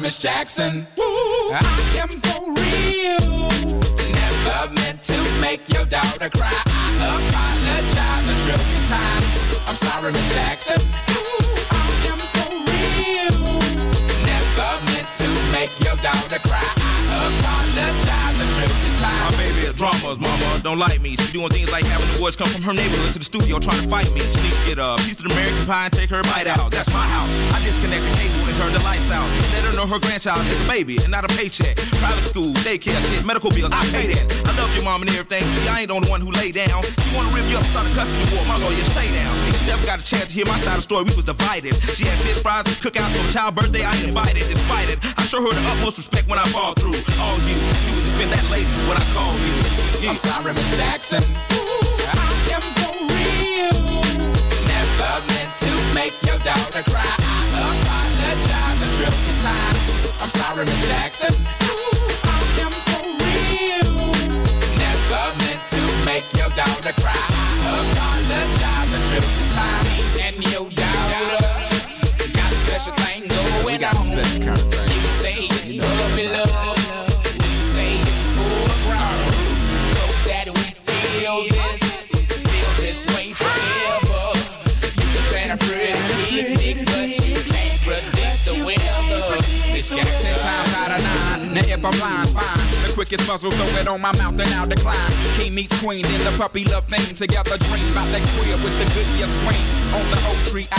Miss Jackson. Woo, I am for real. Never meant to make your daughter cry. I apologize a trillion times. I'm sorry, Miss Jackson. Woo, I am for real. Never meant to make your daughter cry. Apologize. My baby is dramas, mama don't like me. She doing things like having the boys come from her neighborhood to the studio trying to fight me. She need to get a piece of the American pie and take her bite out. That's my house. I disconnect the cable and turn the lights out. Let her know her grandchild is a baby and not a paycheck. Private school, daycare, shit, medical bills, I pay that. I love your mom and everything. See, I ain't the only one who lay down. She wanna rip you up, start a custody war. My lawyer, stay never got a chance to hear my side of the story. We was divided. She had fish fries and cookouts for a child birthday. I invited, despite it. I show her the utmost respect when I fall through. All you, you was defend that lady when I call you. Yeah. I'm sorry, Miss Jackson. Ooh, I am for real. Never meant to make your daughter cry. I apologize a trillion times. I'm sorry, Miss Jackson. Ooh, I am for real. Never meant to make your daughter cry. I apologize a trillion times. Time and your daughter got a special thing going on. You say it's puppy love. We say it's full grown. That we feel this, feel this way forever. A pretty picnic, but you can't predict the weather. Of nine. Now if I'm lying, fine. Quickest muzzle, throw it on my mouth and I'll decline. King meets queen, then the puppy love thing. Together dream about that crib with the good year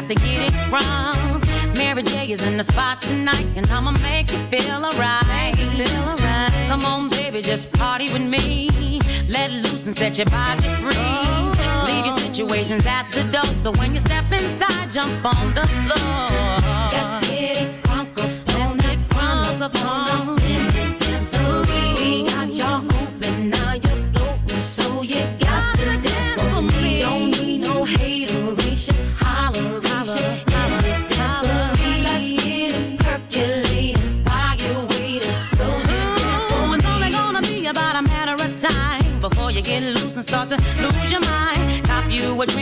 Got to get it wrong. Mary J is in the spot tonight, and I'ma make you feel alright. Feel alright. Come on, baby, just party with me. Let loose and set your body free. Oh. Leave your situations at the door, so when you step inside, jump on the floor. Let's get it crunk up on that fun up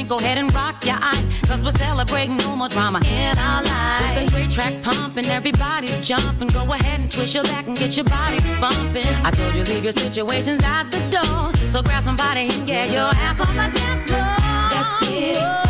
go ahead and rock your eyes. Cause we're celebrating no more drama in our lives. With the great track pumping, everybody's jumping. Go ahead and twist your back and get your body bumping. I told you leave your situations at the door. So grab somebody and get your ass on the dance floor. Let's get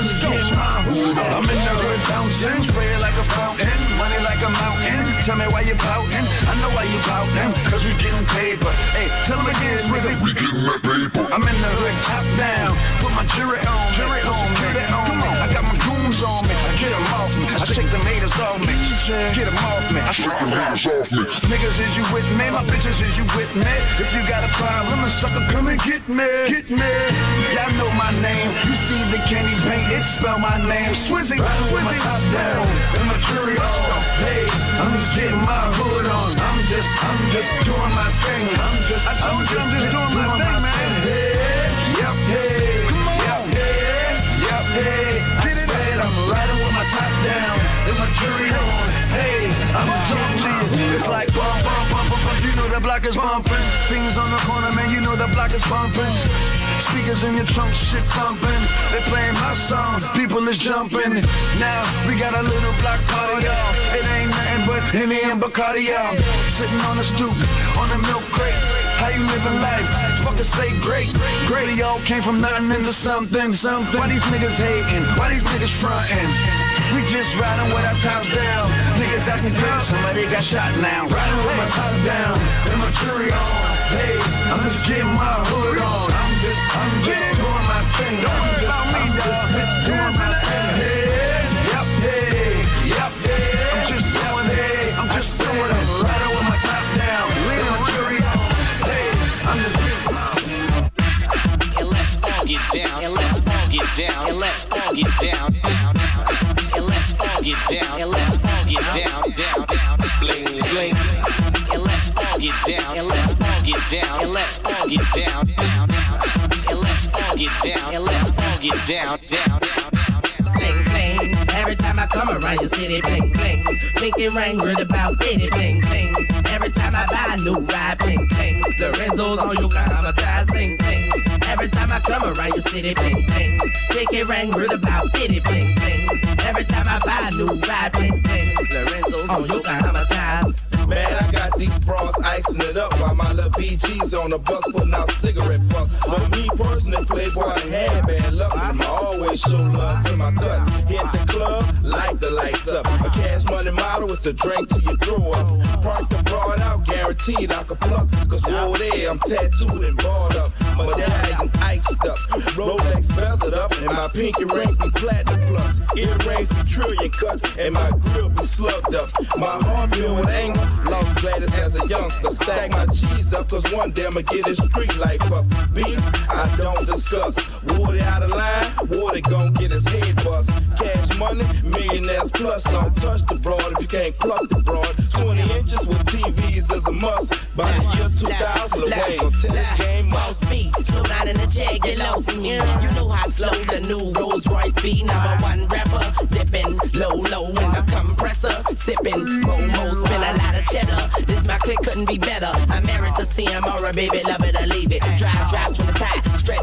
just my. I'm in the hood bouncing, spray it like a fountain, money like a mountain. Tell me why you pouting. I know why you pouting, cause we getting paper. Hey, tell them again. We getting that paper. I'm in the hood, top down, put my jury on, jury on me. Come on, I got my goons on me. I get them off me. I shake the haters off me. Get them off me. I shake them them haters off me. Niggas, is you with me? My bitches, is you with me? If you got a problem, a sucker, come and get me. Get me. Y'all know my name. You see the candy paint, it spell my name. Swizzy, Riding with my top down and my on. Hey, I'm just getting my hood on. I'm just, I'm just doing my thing. I'm just, I told you I'm just doing my thing, man. Hey, yep, hey, come on. Yep, hey, yep, hey. I said I'm riding with my top down and my jury on. Hey, I'm just getting my hood It's like bump, bump, bump, bump, bump. You know the block is bumping. Fingers on the corner, man. You know the block is bumping. Speakers in your trunk, shit thumping. They playing my song, people is jumping. Now we got a little block party, y'all. It ain't nothing but Henny and Bacardi, y'all. Sitting on the stoop, on the milk crate. How you living life? Fuckers say great. Great, y'all came from nothing into something, something. Why these niggas hating? Why these niggas fronting? We just riding with our tops down. Niggas acting crazy, somebody got shot now. Riding with my top down and my jury on. Hey, I'm just getting my hood on. I'm just, doing my thing. Don't worry about me, dog. Doing my thing. Yep, hey, yep, hey. I'm just doing, hey, I'm just doing it. Riding with my top down and my jury on. Hey, I'm just And let's all get down. And let's all get down. And let's all get down. down, down. And let's all get down. And let's all get down. Down, down. Bling, bling. And let's all get down. And let's all get down. And let's all get down. Down, down. And let's all get down. And let's all get down. Down, down. down, down. bling bling. Every time I come around your city, bling bling. Pinky ring, word about bitty, bling bling. Every time I buy a new ride, bling bling. Lorenzo's on you, got traumatized, bling bling. Every time I come around your city, bling bling. Pinky ring, word about bitty, bling bling. Every time I buy a new ride, bling bling. Lorenzo's on you, got traumatized. Man, I got these bras icing it up while my little BG's on the bus putting out cigarette butts. But me personally, Playboy had bad luck. I always show love to my cut. Hit the club, light the lights up. A cash money model with the drink till you throw up. Park the broad out, guaranteed I can pluck. Cause whoa there, I'm tattooed and barred up. Medallion iced up, Rolex bezeled up, and my pinky ring be platinum plus. Earrings be trillion cut, and my grill be slugged up. My heart been with anger, lost As a youngster. Stack my cheese up, cause one day I'ma get this street life up. Beef, I don't discuss. Woody out of line, Woody gon' get his head bust. Cash money, millionaires plus. Don't touch the broad if you can't pluck the broad. 20 inches with TVs is a must. By the year 2000, Lil Wayne gon' tell this game. Boss beat, slow down in the jag, get lost me. You know how slow the new Rolls Royce be. Number one rapper, dipping low, low in the compressor, sipping Momo, spin a lot of cheddar. This my clique couldn't be better. I'm married to CM or a baby, love it or leave it. Drive, drives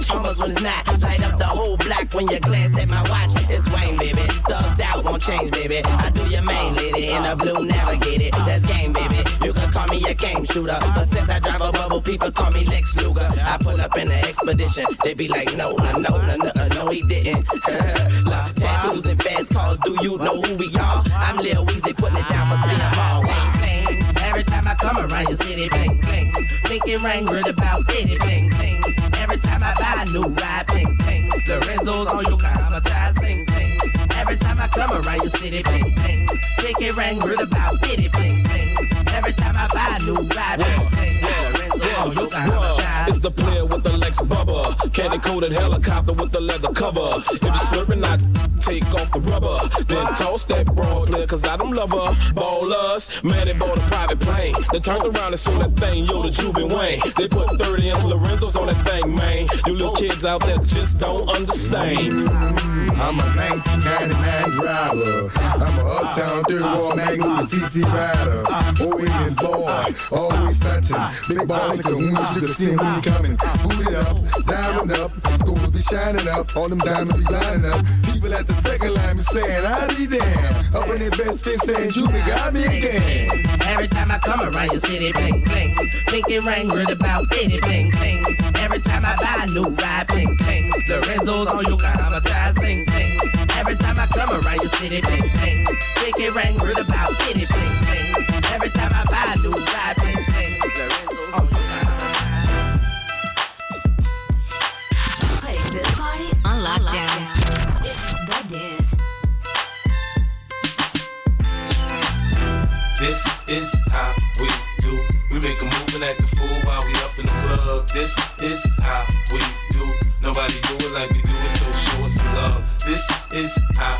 hummers when it's not. Light up the whole block when you glance at my watch. It's Wayne, baby. Thugged out, won't change, baby. I do your main lady in a blue navigated. That's game, baby. You can call me a game shooter, but since I drive a bubble, people call me Lex Luger. I pull up in the expedition, they be like, no, no, no, no, no, uh, no, he didn't. Tattoos and fast cars, do you know who we are? I'm Lil Weezy putting it down for CMR. Bling, bling. Every time I come around your city, bling, bling. Pinky ring, word about bitty, bling, bling. Every time I buy a new ride, bling, bling. Lorenzo's on you, traumatized, bling, bling. Every time I come around your city, bling, bling. Pinky ring, word about bitty, bling, bling. Every time I buy a new ride, bling, bling. Lorenzo's on you, It's traumatized. the player with the Lex Bubba. Candy coated helicopter with the leather cover. If you slurping, I take off the rubber. Then toss that broad clear, cause I don't love her. Ballers, man, they bought a private plane. They turned around and sold that thing, yo, the Juven Wayne. They put 30 inch Lorenzos on that thing, man. You little kids out there just don't understand. I'm a 1999 driver. I'm a uptown third wall magnet TC rider. OAN boy, always stunting. Big ball nigga, when you should have seen when coming. Boot it up, diamond up. Schools be shining up, all them diamonds be lining up. People at the second line be saying, I be damn. Up in their best fit saying, you got me again. Every time I come around your city, bling, bling. Pinky ring, read about anything, bling. Every time I buy a new ride, bling, bling. Lorenzo's on you, got traumatized, bling, bling. Every time I come around your city, bling, bling. Pinky ring, read about anything, bling. Every time I buy a new ride, bling, This is how we do. Nobody do it like we do it, so show us some love. This is how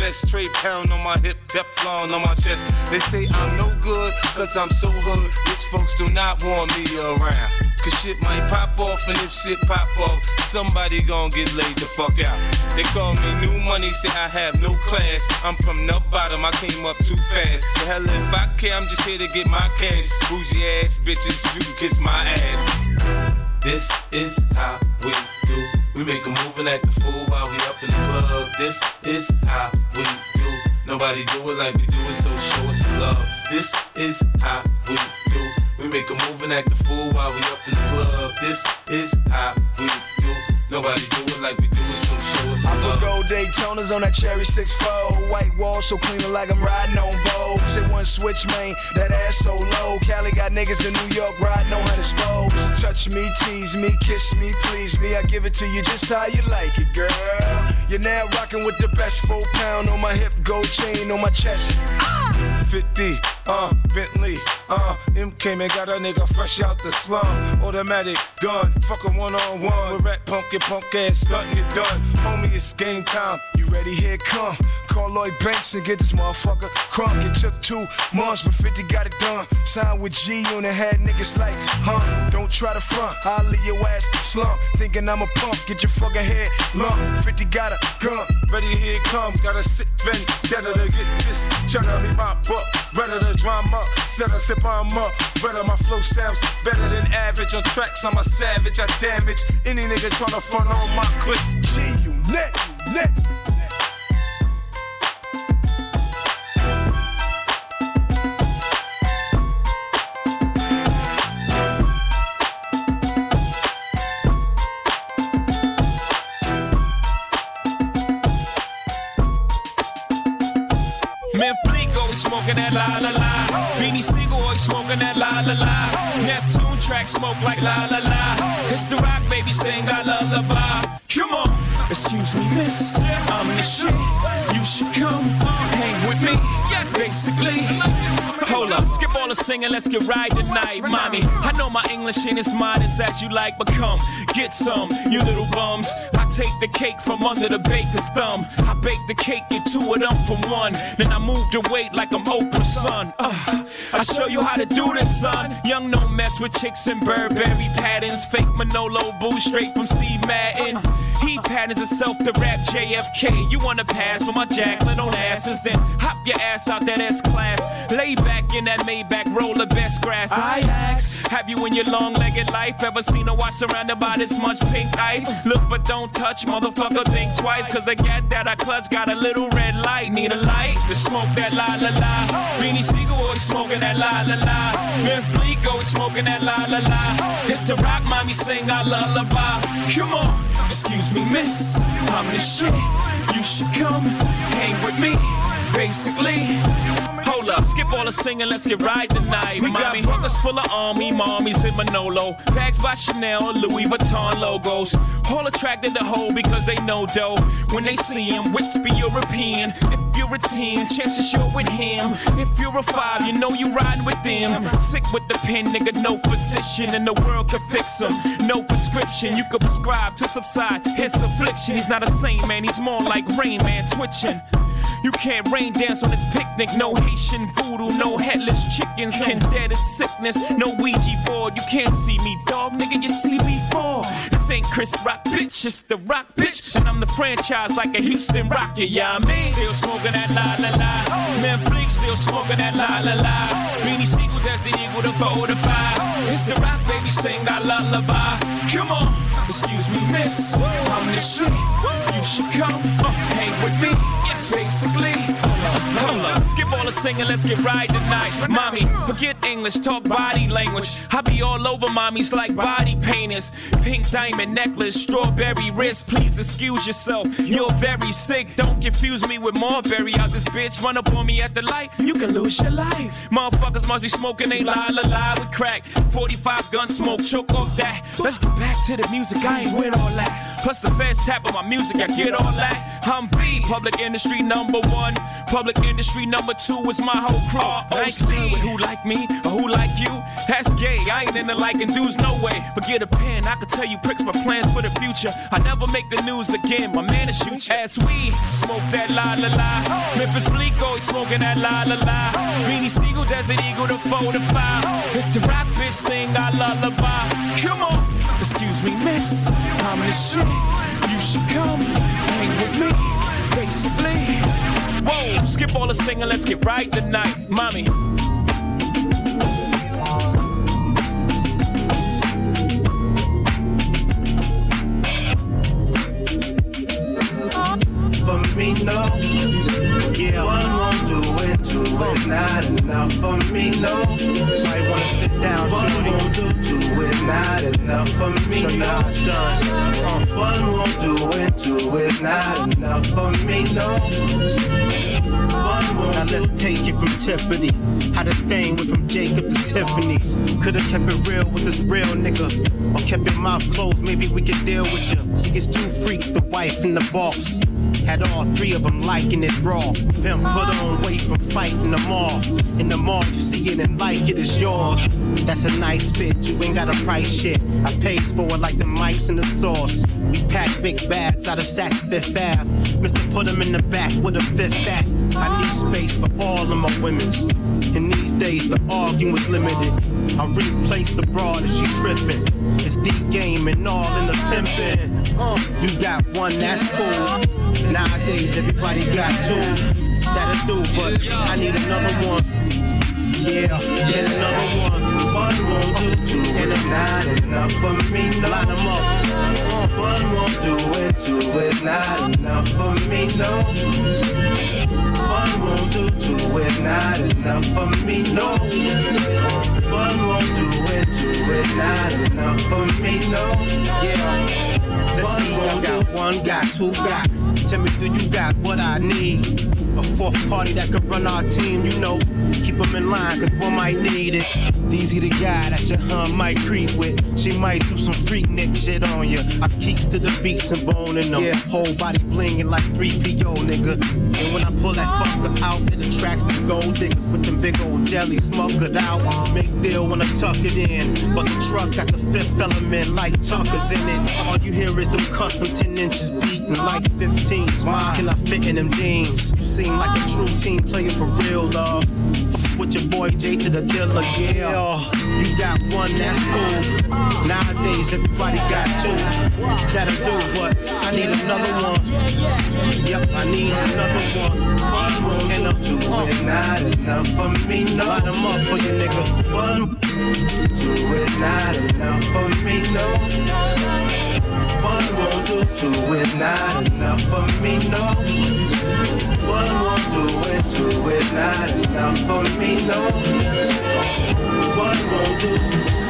best straight pound on my hip, Teflon on my chest. They say I'm no good, cause I'm so hood. Rich folks do not want me around. Cause shit might pop off, and if shit pop off, somebody gon' get laid the fuck out. They call me new money, say I have no class. I'm from the bottom, I came up too fast. The hell if I care, I'm just here to get my cash. Bougie ass bitches, you can kiss my ass. This is how we do. We make a move and act the fool while we up in the club. This is how we do. Nobody do it like we do it, so show us some love. This is how we do. We make a move and act the fool while we up in the club. This is how we do. Nobody do it like we do it, so show us I some put love. gold Daytonas on that cherry 6-4 White wall so clean like I'm riding on Vogues Sit one switch, man, that ass so low. Cali got niggas in New York riding on hundred spokes. Touch me, tease me, kiss me, please me. I give it to you just how you like it, girl. You're now rocking with the best Four pound on my hip, gold chain on my chest 50, uh, Bentley, uh, M came and got a nigga fresh out the slum. Automatic gun, fuck a one on one. With rat punk, your punk ass stunt, you done. Homie, it's game time. You ready? Here come. Call Lloyd Banks and get this motherfucker crunk. It took two months, but 50 got it done. Signed with G Unit, had niggas like, huh? Don't try to front, I'll leave your ass slump. Thinking I'm a punk, get your fucking head lump. 50 got a gun. Ready, here it come. Got a sick vendetta to get this. Tryna be my buck. Ready the drama. Set a sip on up. Better my flow sounds better than average. On tracks, I'm a savage. I damage any nigga tryna front on my clip. G Unit, net. That la la la. Beanie Sigel always smoking that la la la. Neptune track smoke like la la la. It's the rock baby sing I lullaby. Come on. Excuse me, miss, I'm the shit. You should come hang with me. Basically, hold up, skip all the singing, let's get right tonight, mommy. I know my English ain't as modest as you like, but come get some, you little bums. I take the cake from under the baker's thumb. I bake the cake, get two of them for one. Then I move the weight like I'm Oprah's son. Uh, I show you how to do this, son. Young no mess with chicks and Burberry patterns. Fake Manolo boo straight from Steve Madden. He patterns himself to rap JFK. You wanna pass for my Jacqueline Onassis? Then hop your ass out that S class. Lay back in that Maybach, roll the best grass. I ask, have you in your long legged life ever seen a watch surrounded by this much pink ice? Look but don't touch, motherfucker, think twice. Cause the gat that I clutch got a little red light. Need a light to smoke that la la la. Beanie Sigel always smoking that la la la. Ben Bleek always smoking that la la la. It's the rock mommy sing our lullaby. Come on, excuse me, miss. I'm the shit. You should come hang with me. Basically, hold up, skip all the singing, let's get right tonight. We got buckets full of army, mommies in Manolo, bags by Chanel, Louis Vuitton logos. All attracted to hoe because they know dough. When they see him, whips be European. If you're a 10, chances you're with him. If you're a 5, you know you riding with them. Sick with the pen, nigga, no physician in the world can fix him. No prescription, you could prescribe to subside his affliction. He's not a saint, man, he's more like Rain Man twitching. You can't rain dance on this picnic. No Haitian voodoo, no headless chickens. Can dead as sickness. No Ouija board. You can't see me, dog. Nigga, you see me fall. Ain't Chris Rock, bitch. It's the Rock, bitch. And I'm the franchise like a Houston Rocket. Yeah, I mean. Still smoking that la la la. Man, Bleak still smoking that la la la. Beanie Sigel, Desert Eagle, the four to five. It's the Rock, baby, sing our lullaby. Come on, excuse me, miss. I'm the shit. You should come uh, hang with me. Basically, hold up, skip all the singing, let's get right tonight. Mommy, forget English, talk body language. I be all over mommies like body painters. Pink diamond necklace, strawberry wrist. Please excuse yourself, you're very sick. Don't confuse me with Marbury out this bitch. Run up on me at the light, you can lose your life. Motherfuckers must be smoking, they lie, lie with crack. 45 gun smoke, choke off that. Let's get back to the music, I ain't with all that. Plus the fans tap on my music, I get all that. I'm the public industry number one. Public industry number two is my whole crew. I ain't with who like me or who like you. That's gay. I ain't into liking dudes, no way. But get a pen, I can tell you pricks my plans for the future. I never make the news again. My man is shoot you. As we smoke that la la la. Memphis Bleek always smoking that la la la. Oh. Beanie Sigel, Desert Eagle, the four to five. It's the rock bitch sing our lullaby. Come on, excuse me, miss. I'm the shit. You should come hang with me. Basically, whoa, skip all the singing, let's get right tonight, mommy. for me, no. Yeah, one won't do it, two is not enough for me, no. Might wanna sit down, one won't do two is not enough for me, no. Uh, one won't do it, two is not enough for me, no. Now let's take it from Tiffany. How this thing went from Jacob to Tiffany's. Could've kept it real with this real nigga. Or kept your mouth closed, maybe we could deal with you. She gets two freaks, the wife and the boss. Had all three of them liking it raw. Pimp put on weight from fighting them all. In the mall, you see it and like it, it's yours. That's a nice fit, you ain't got a price shit. I pays for it like the mics and the sauce. We pack big bags out of Saks Fifth Ave. Mister put them in the back with a fifth fat. I need space for all of my women's. In these days, the arguing was limited. I replace the broad if she trippin'. It's deep game and all in the pimpin'. Uh, you got one, that's cool. Nowadays, everybody got two. That'll do, but I need another one. Yeah, get another one. One won't do two and it's not enough for me, no. Line 'em up. One won't do it, two is not enough for me, no. One won't do two is not enough for me, no. One won't do it, two is not enough for me, no. Yeah. Let's see, I got one, got two, got. Tell me, do you got what I need? A fourth party that could run our team, you know. Keep them in line, cause one might need it. These the guy that your hun might creep with. She might do some Freaknik shit on you. I keeps to the beats and boning them. Yeah. Whole body blinging like 3PO, nigga. And when I pull that fucker out, it attracts the gold diggers with them big old jelly smokered out. Make deal when I tuck it in. But the truck got the fifth element like Tucker's in it. All you hear is them custom 10 inches beating like 15s. Why can I fit in them jeans? You seem like a true team player for real, love. With your boy J to the dealer, yeah. You got one, that's cool. Nowadays, everybody got two. That'll do, but I need another one. Yep, I need another one. And I'm too It's not enough for me, no. Them up for you, nigga. One, two is not enough for me, no. One won't do, two is not enough for me, no. One won't do it, two is not enough for me, no. One won't do.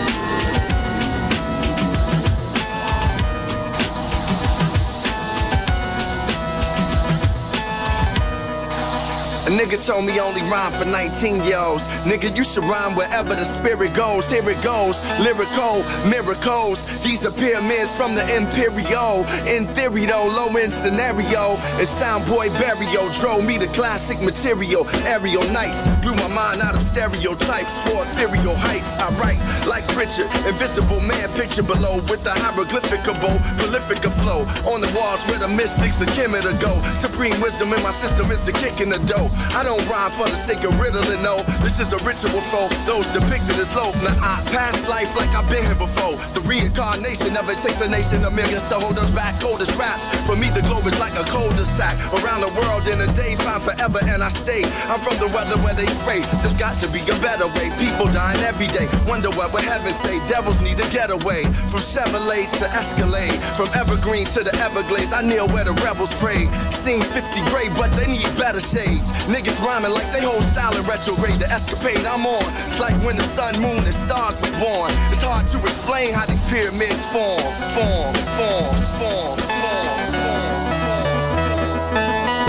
A nigga told me only rhyme for 19 year olds. Nigga, you should rhyme wherever the spirit goes. Here it goes. Lyrical miracles. These are pyramids from the Imperial. In theory, though, low end scenario. And Soundboy Barrio drove me to classic material. Aerial nights blew my mind out of stereotypes for ethereal heights. I write like Richard, invisible man picture below with the hieroglyphicable, prolific flow. On the walls where the mystics are kimmy to go. Supreme wisdom in my system is the kick in the dough. I don't rhyme for the sake of riddling, no. This is a ritual for those depicted as low. Now I pass life like I've been here before. The reincarnation never takes a nation a million to hold us back. Coldest raps. For me, the globe is like a cul-de-sac. Around the world in a day, find forever, and I stay. I'm from the weather where they spray. There's got to be a better way. People dying every day. Wonder what would heaven say? Devils need to get away. From Chevrolet to Escalade. From Evergreen to the Everglades. I kneel where the rebels pray. Seen 50 gray, but they need better shades. Niggas rhyming like they whole style in retrograde. The escapade I'm on. It's like when the sun, moon, and stars is born. It's hard to explain how these pyramids form. Form, form, form, form.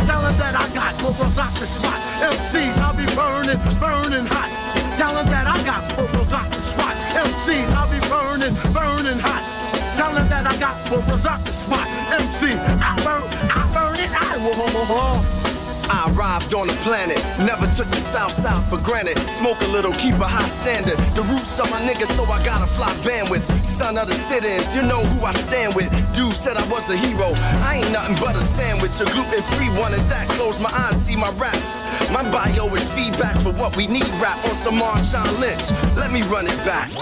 Tell them that I got bubbles off the spot. MCs, I'll be burning, burning hot. Tell them that I got bubbles off the spot. MCs, I'll be burning, burning hot. Tell them that I got bubbles off the spot. MC, I burn, I burn it, I whoa. Arrived on the planet, never took the south side for granted. Smoke a little, keep a high standard. The roots of my niggas, so I got a fly bandwidth. Son of the sit-ins, you know who I stand with. Dude said I was a hero. I ain't nothing but a sandwich, a gluten-free one, and that close my eyes, see my raps. My bio is feedback for what we need. Rap on some Marshawn Lynch. Let me run it back.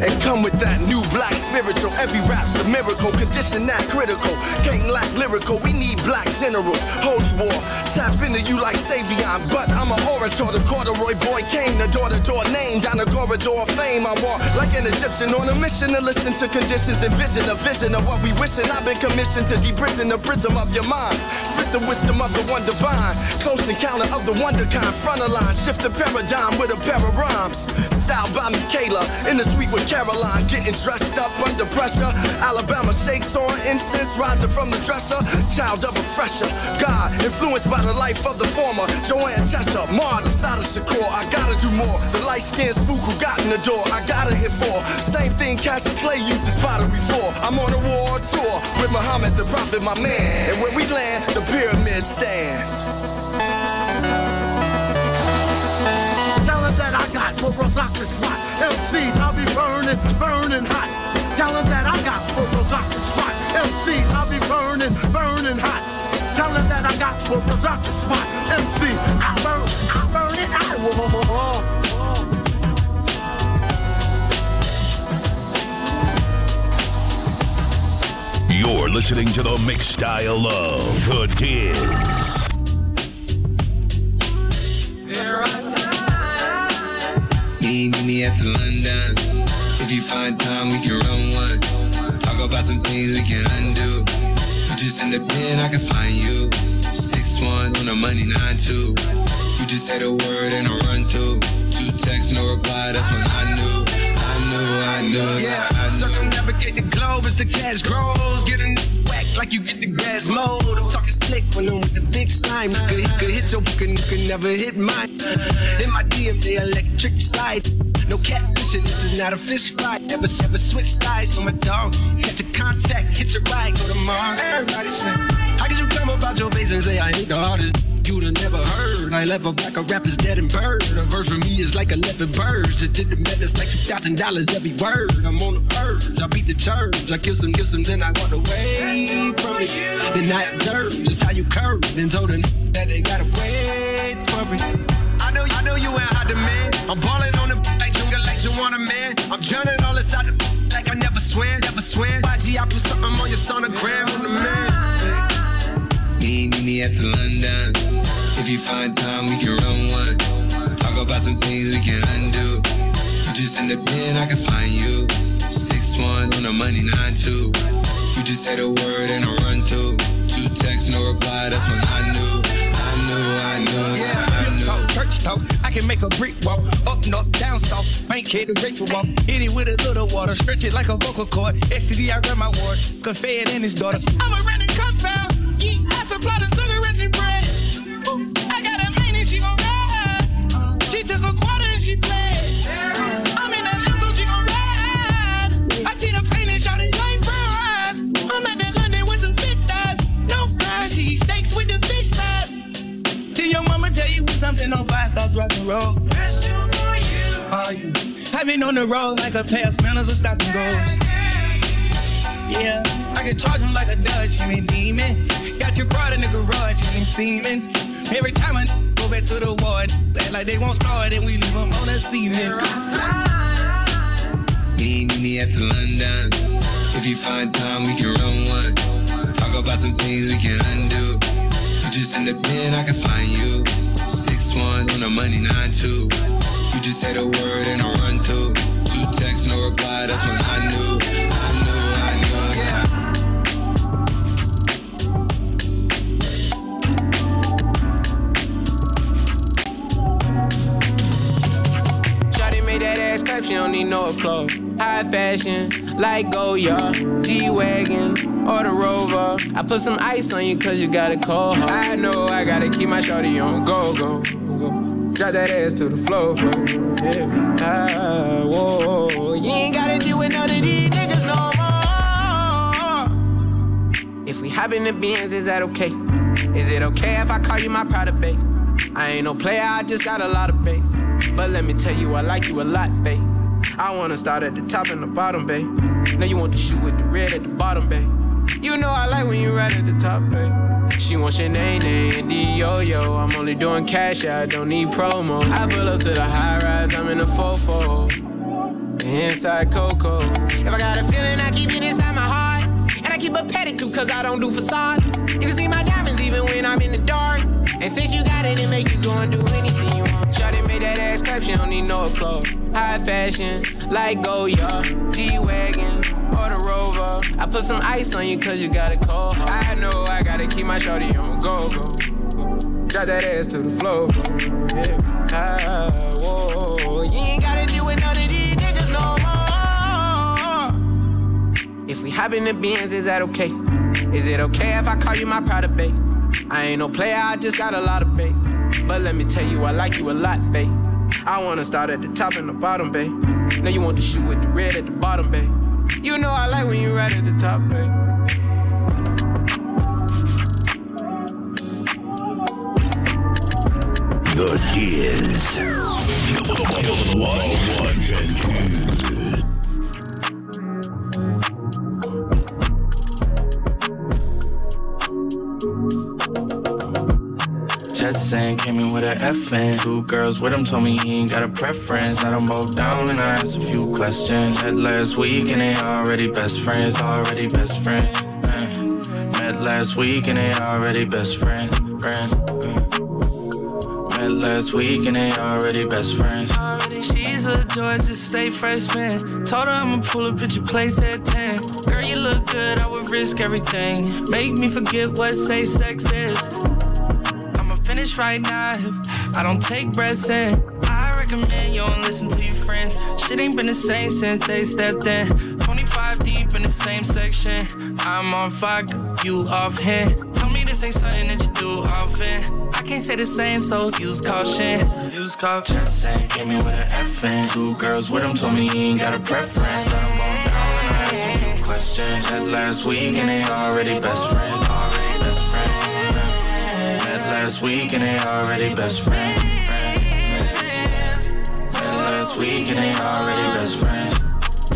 And come with that new black spiritual. Every rap's a miracle, condition that critical. Can't lack lyrical, we need black generals. Holy war, tap into you like Savion. But I'm an orator, the corduroy boy came, the door to door name. Down the corridor of fame, I walk like an Egyptian on a mission to listen to conditions and vision. A vision of what we wishing. I've been commissioned to deprison the prism of your mind. Spit the wisdom of the one divine. Close encounter of the wonder kind. Front of line, shift the paradigm with a pair of rhymes. Styled by Michaela, in the suite with Caroline. Getting dressed up under pressure. Alabama shakes on incense, rising from the dresser. Child of a fresher. God, influenced by the life of the former. Joanne Chesimard, the side of Shakur. I gotta do more. The light skinned spook who got in the door. I gotta hit for. Same thing Cassius Clay uses pottery for. I'm on a war tour with Muhammad the Prophet, my man. And where we land, the pyramids stand. Tell them that I got off the spot. MCs, I'll be burning, burning hot. Tell them that I got bubbles off the spot. MCs, I'll be burning, burning hot. Tell them that I got bubbles off the spot. MC, I burn, I burn it, I whoa. You're listening to the mix style of the Diz. Meet me at the London. If you find time, we can run one. Talk about some things we can undo. Just in the pen, I can find you. Six one on the money nine two. You just say the word and I run through. Two texts, no reply. That's when I knew. I knew, I knew, Yeah, I knew. circumnavigate the globe as the cash grows. Get a whack like you get the grass mowed. I'm talking slick when I'm with the big slime. You could, could hit your book and you could never hit mine. In my DM, they electric slide. No catfishing, this is not a fish fry. Never, ever switch sides on my dog. Catch a contact, catch a ride, go to Mars. Everybody say, how could you come about your face and say I ain't the hardest? You'd have never heard. I a like a rapper's dead and bird. A verse for me is like 11 birds. It did the medals like $2,000 every word. I'm on the verge. I beat the church. I kill some, kill some, then I walk away from it. Then I observe just how you curve. Then told them that they gotta wait for it. Know, you ain't hot demand. I'm balling on the like you like you want a man. I'm drowning all inside the like I never swear, never swear. YG, I put something on your sonogram on the man. Meet me at the London. If you find time, we can run one. Talk about some things we can undo. You just in the pen, I can find you. Six one on the money nine two. You just say the word and I run through. Two texts, no reply. That's when I knew. I knew. Yeah, I knew. Talk, church talk, I can make a brick walk. Up north, down south, bank head to Rachel walk. Hit it with a little water, stretch it like a vocal cord. STD, I run my ward, confed and his daughter. I'm a running compound. I supply the roll. Are you? I've been on the road like a pair of spinners or stop and go. Yeah, I can charge him like a Dutch, you ain't demon. Got your brother in the garage, ain't seeming. Every time I go back to the ward, act like they won't start and we leave them on the cement. Meet me at the London. If you find time, we can run one. Talk about some things we can undo. You just in the pen, I can find you. Six one on the money nine two. You just say the word and I run through. Two texts, no reply. That's when I knew. I knew. I knew. Yeah. That ass clap, she don't need no applause. High fashion, like Goya, G-Wagon, or the Rover. I put some ice on you cause you got a cold heart. I know I gotta keep my shawty on go, go. Drop that ass to the floor, floor. Yeah. Ah, whoa. You ain't gotta deal with none of these niggas no more. If we hop in the Benz, is that okay? Is it okay if I call you my pride babe? I ain't no player, I just got a lot of bass. But let me tell you, I like you a lot, babe. I wanna start at the top and the bottom, babe. Now you want the shoe with the red at the bottom, babe. You know I like when you right at the top, babe. She wants your name, and D-Yo-Yo. I'm only doing cash, I don't need promo. I pull up to the high rise, I'm in a fofo. Inside Coco. If I got a feeling, I keep it inside my heart. And I keep a pedicure, cause I don't do facade. You can see my diamonds even when I'm in the dark. And since you got it, it make you go and do anything you want. Shawty made that ass clap, she don't need no applause. High fashion, like Goya, G-Wagon, or the Rover. I put some ice on you cause you got a cold heart. I know I keep my shawty on go, go. Drop that ass to the floor. Yeah. Ah, whoa. You ain't gotta deal with none of these niggas no more. If we hop in the Benz, is that okay? Is it okay if I call you my pride babe? I ain't no player, I just got a lot of bass. But let me tell you, I like you a lot, babe. I wanna start at the top and the bottom, babe. Now you want the shoe with the red at the bottom, babe. You know I like when you right at the top, babe. The Diz. And came in with a FN. Two girls with him told me he ain't got a preference. Had them both down and I asked a few questions. Met last week and they already best friends, already best friends. Met last week and they already best friends. friends. Met last week and they already best friends. She's a joy Georgia State freshman. Told her I'ma pull up at your place at 10. Girl, you look good, I would risk everything. Make me forget what safe sex is. I'ma finish right now if I don't take breaths in. I recommend you don't listen to your friends. Shit ain't been the same since they stepped in. 25 deep in the same section. I'm on fire, you off hand. Tell me this say something that you do often. I can't say the same, so use caution. Use caution. Just saying, came in with an FN. Two girls with him told me he ain't got a preference. Let him on down and I asked a few questions. Met last week and they already best friends. Already best friends. Met last week and they already best friends. Met last week and they already best friends.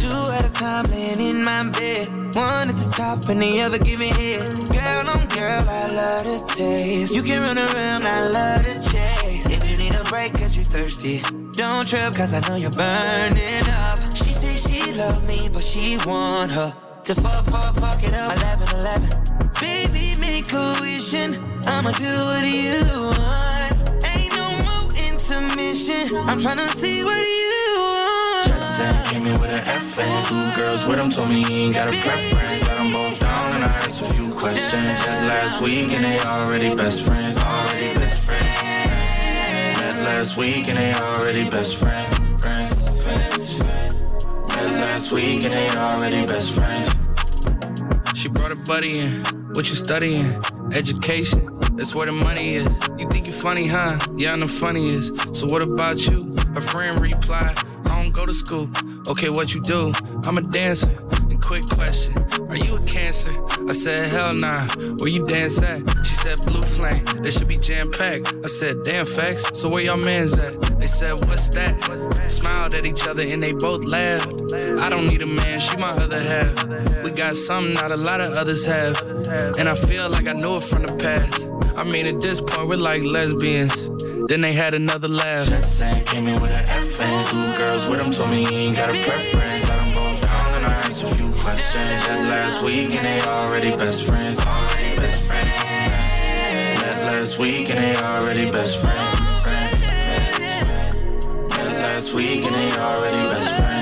Two at a time laying in my bed. One at the top and the other giving head. Girl on girl, I love the taste. You can run around, I love the chase. If you need a break cause you're thirsty, don't trip cause I know you're burning up. She say she love me, but she want her to fuck, fuck, fuck it up. 11, 11. Baby, make a wishing. I'ma do what you want. Ain't no more intermission. I'm tryna see what you came in with an FN. Two girls with him told me he ain't got a preference. Let them both down and I asked a few questions. Met last week and they already best friends. Already best friends. Met last week and they already best friends. Friends, friends, friends. Met last week and they already best friends. She brought a buddy in. What you studying? Education. That's where the money is. You think you funny, huh? Yeah, I know funny is. So what about you? Her friend replied, go to school. Okay, what you do? I'm a dancer. And quick question, are you a cancer? I said, hell nah. Where you dance at? She said, blue flame. They should be jam packed. I said, damn facts. So where y'all mans at? They said, what's that? Smiled at each other and they both laughed. I don't need a man, she my other half. We got something not a lot of others have. And I feel like I know it from the past. I mean, at this point, we're like lesbians. Then they had another laugh. Saying, came in with an FN. Two girls with him told me he ain't got a preference. Let them both down and I asked a few questions. Met last week and they already best friends. Already best friends. Met last week and they already best friends. Met last week and they already best friends.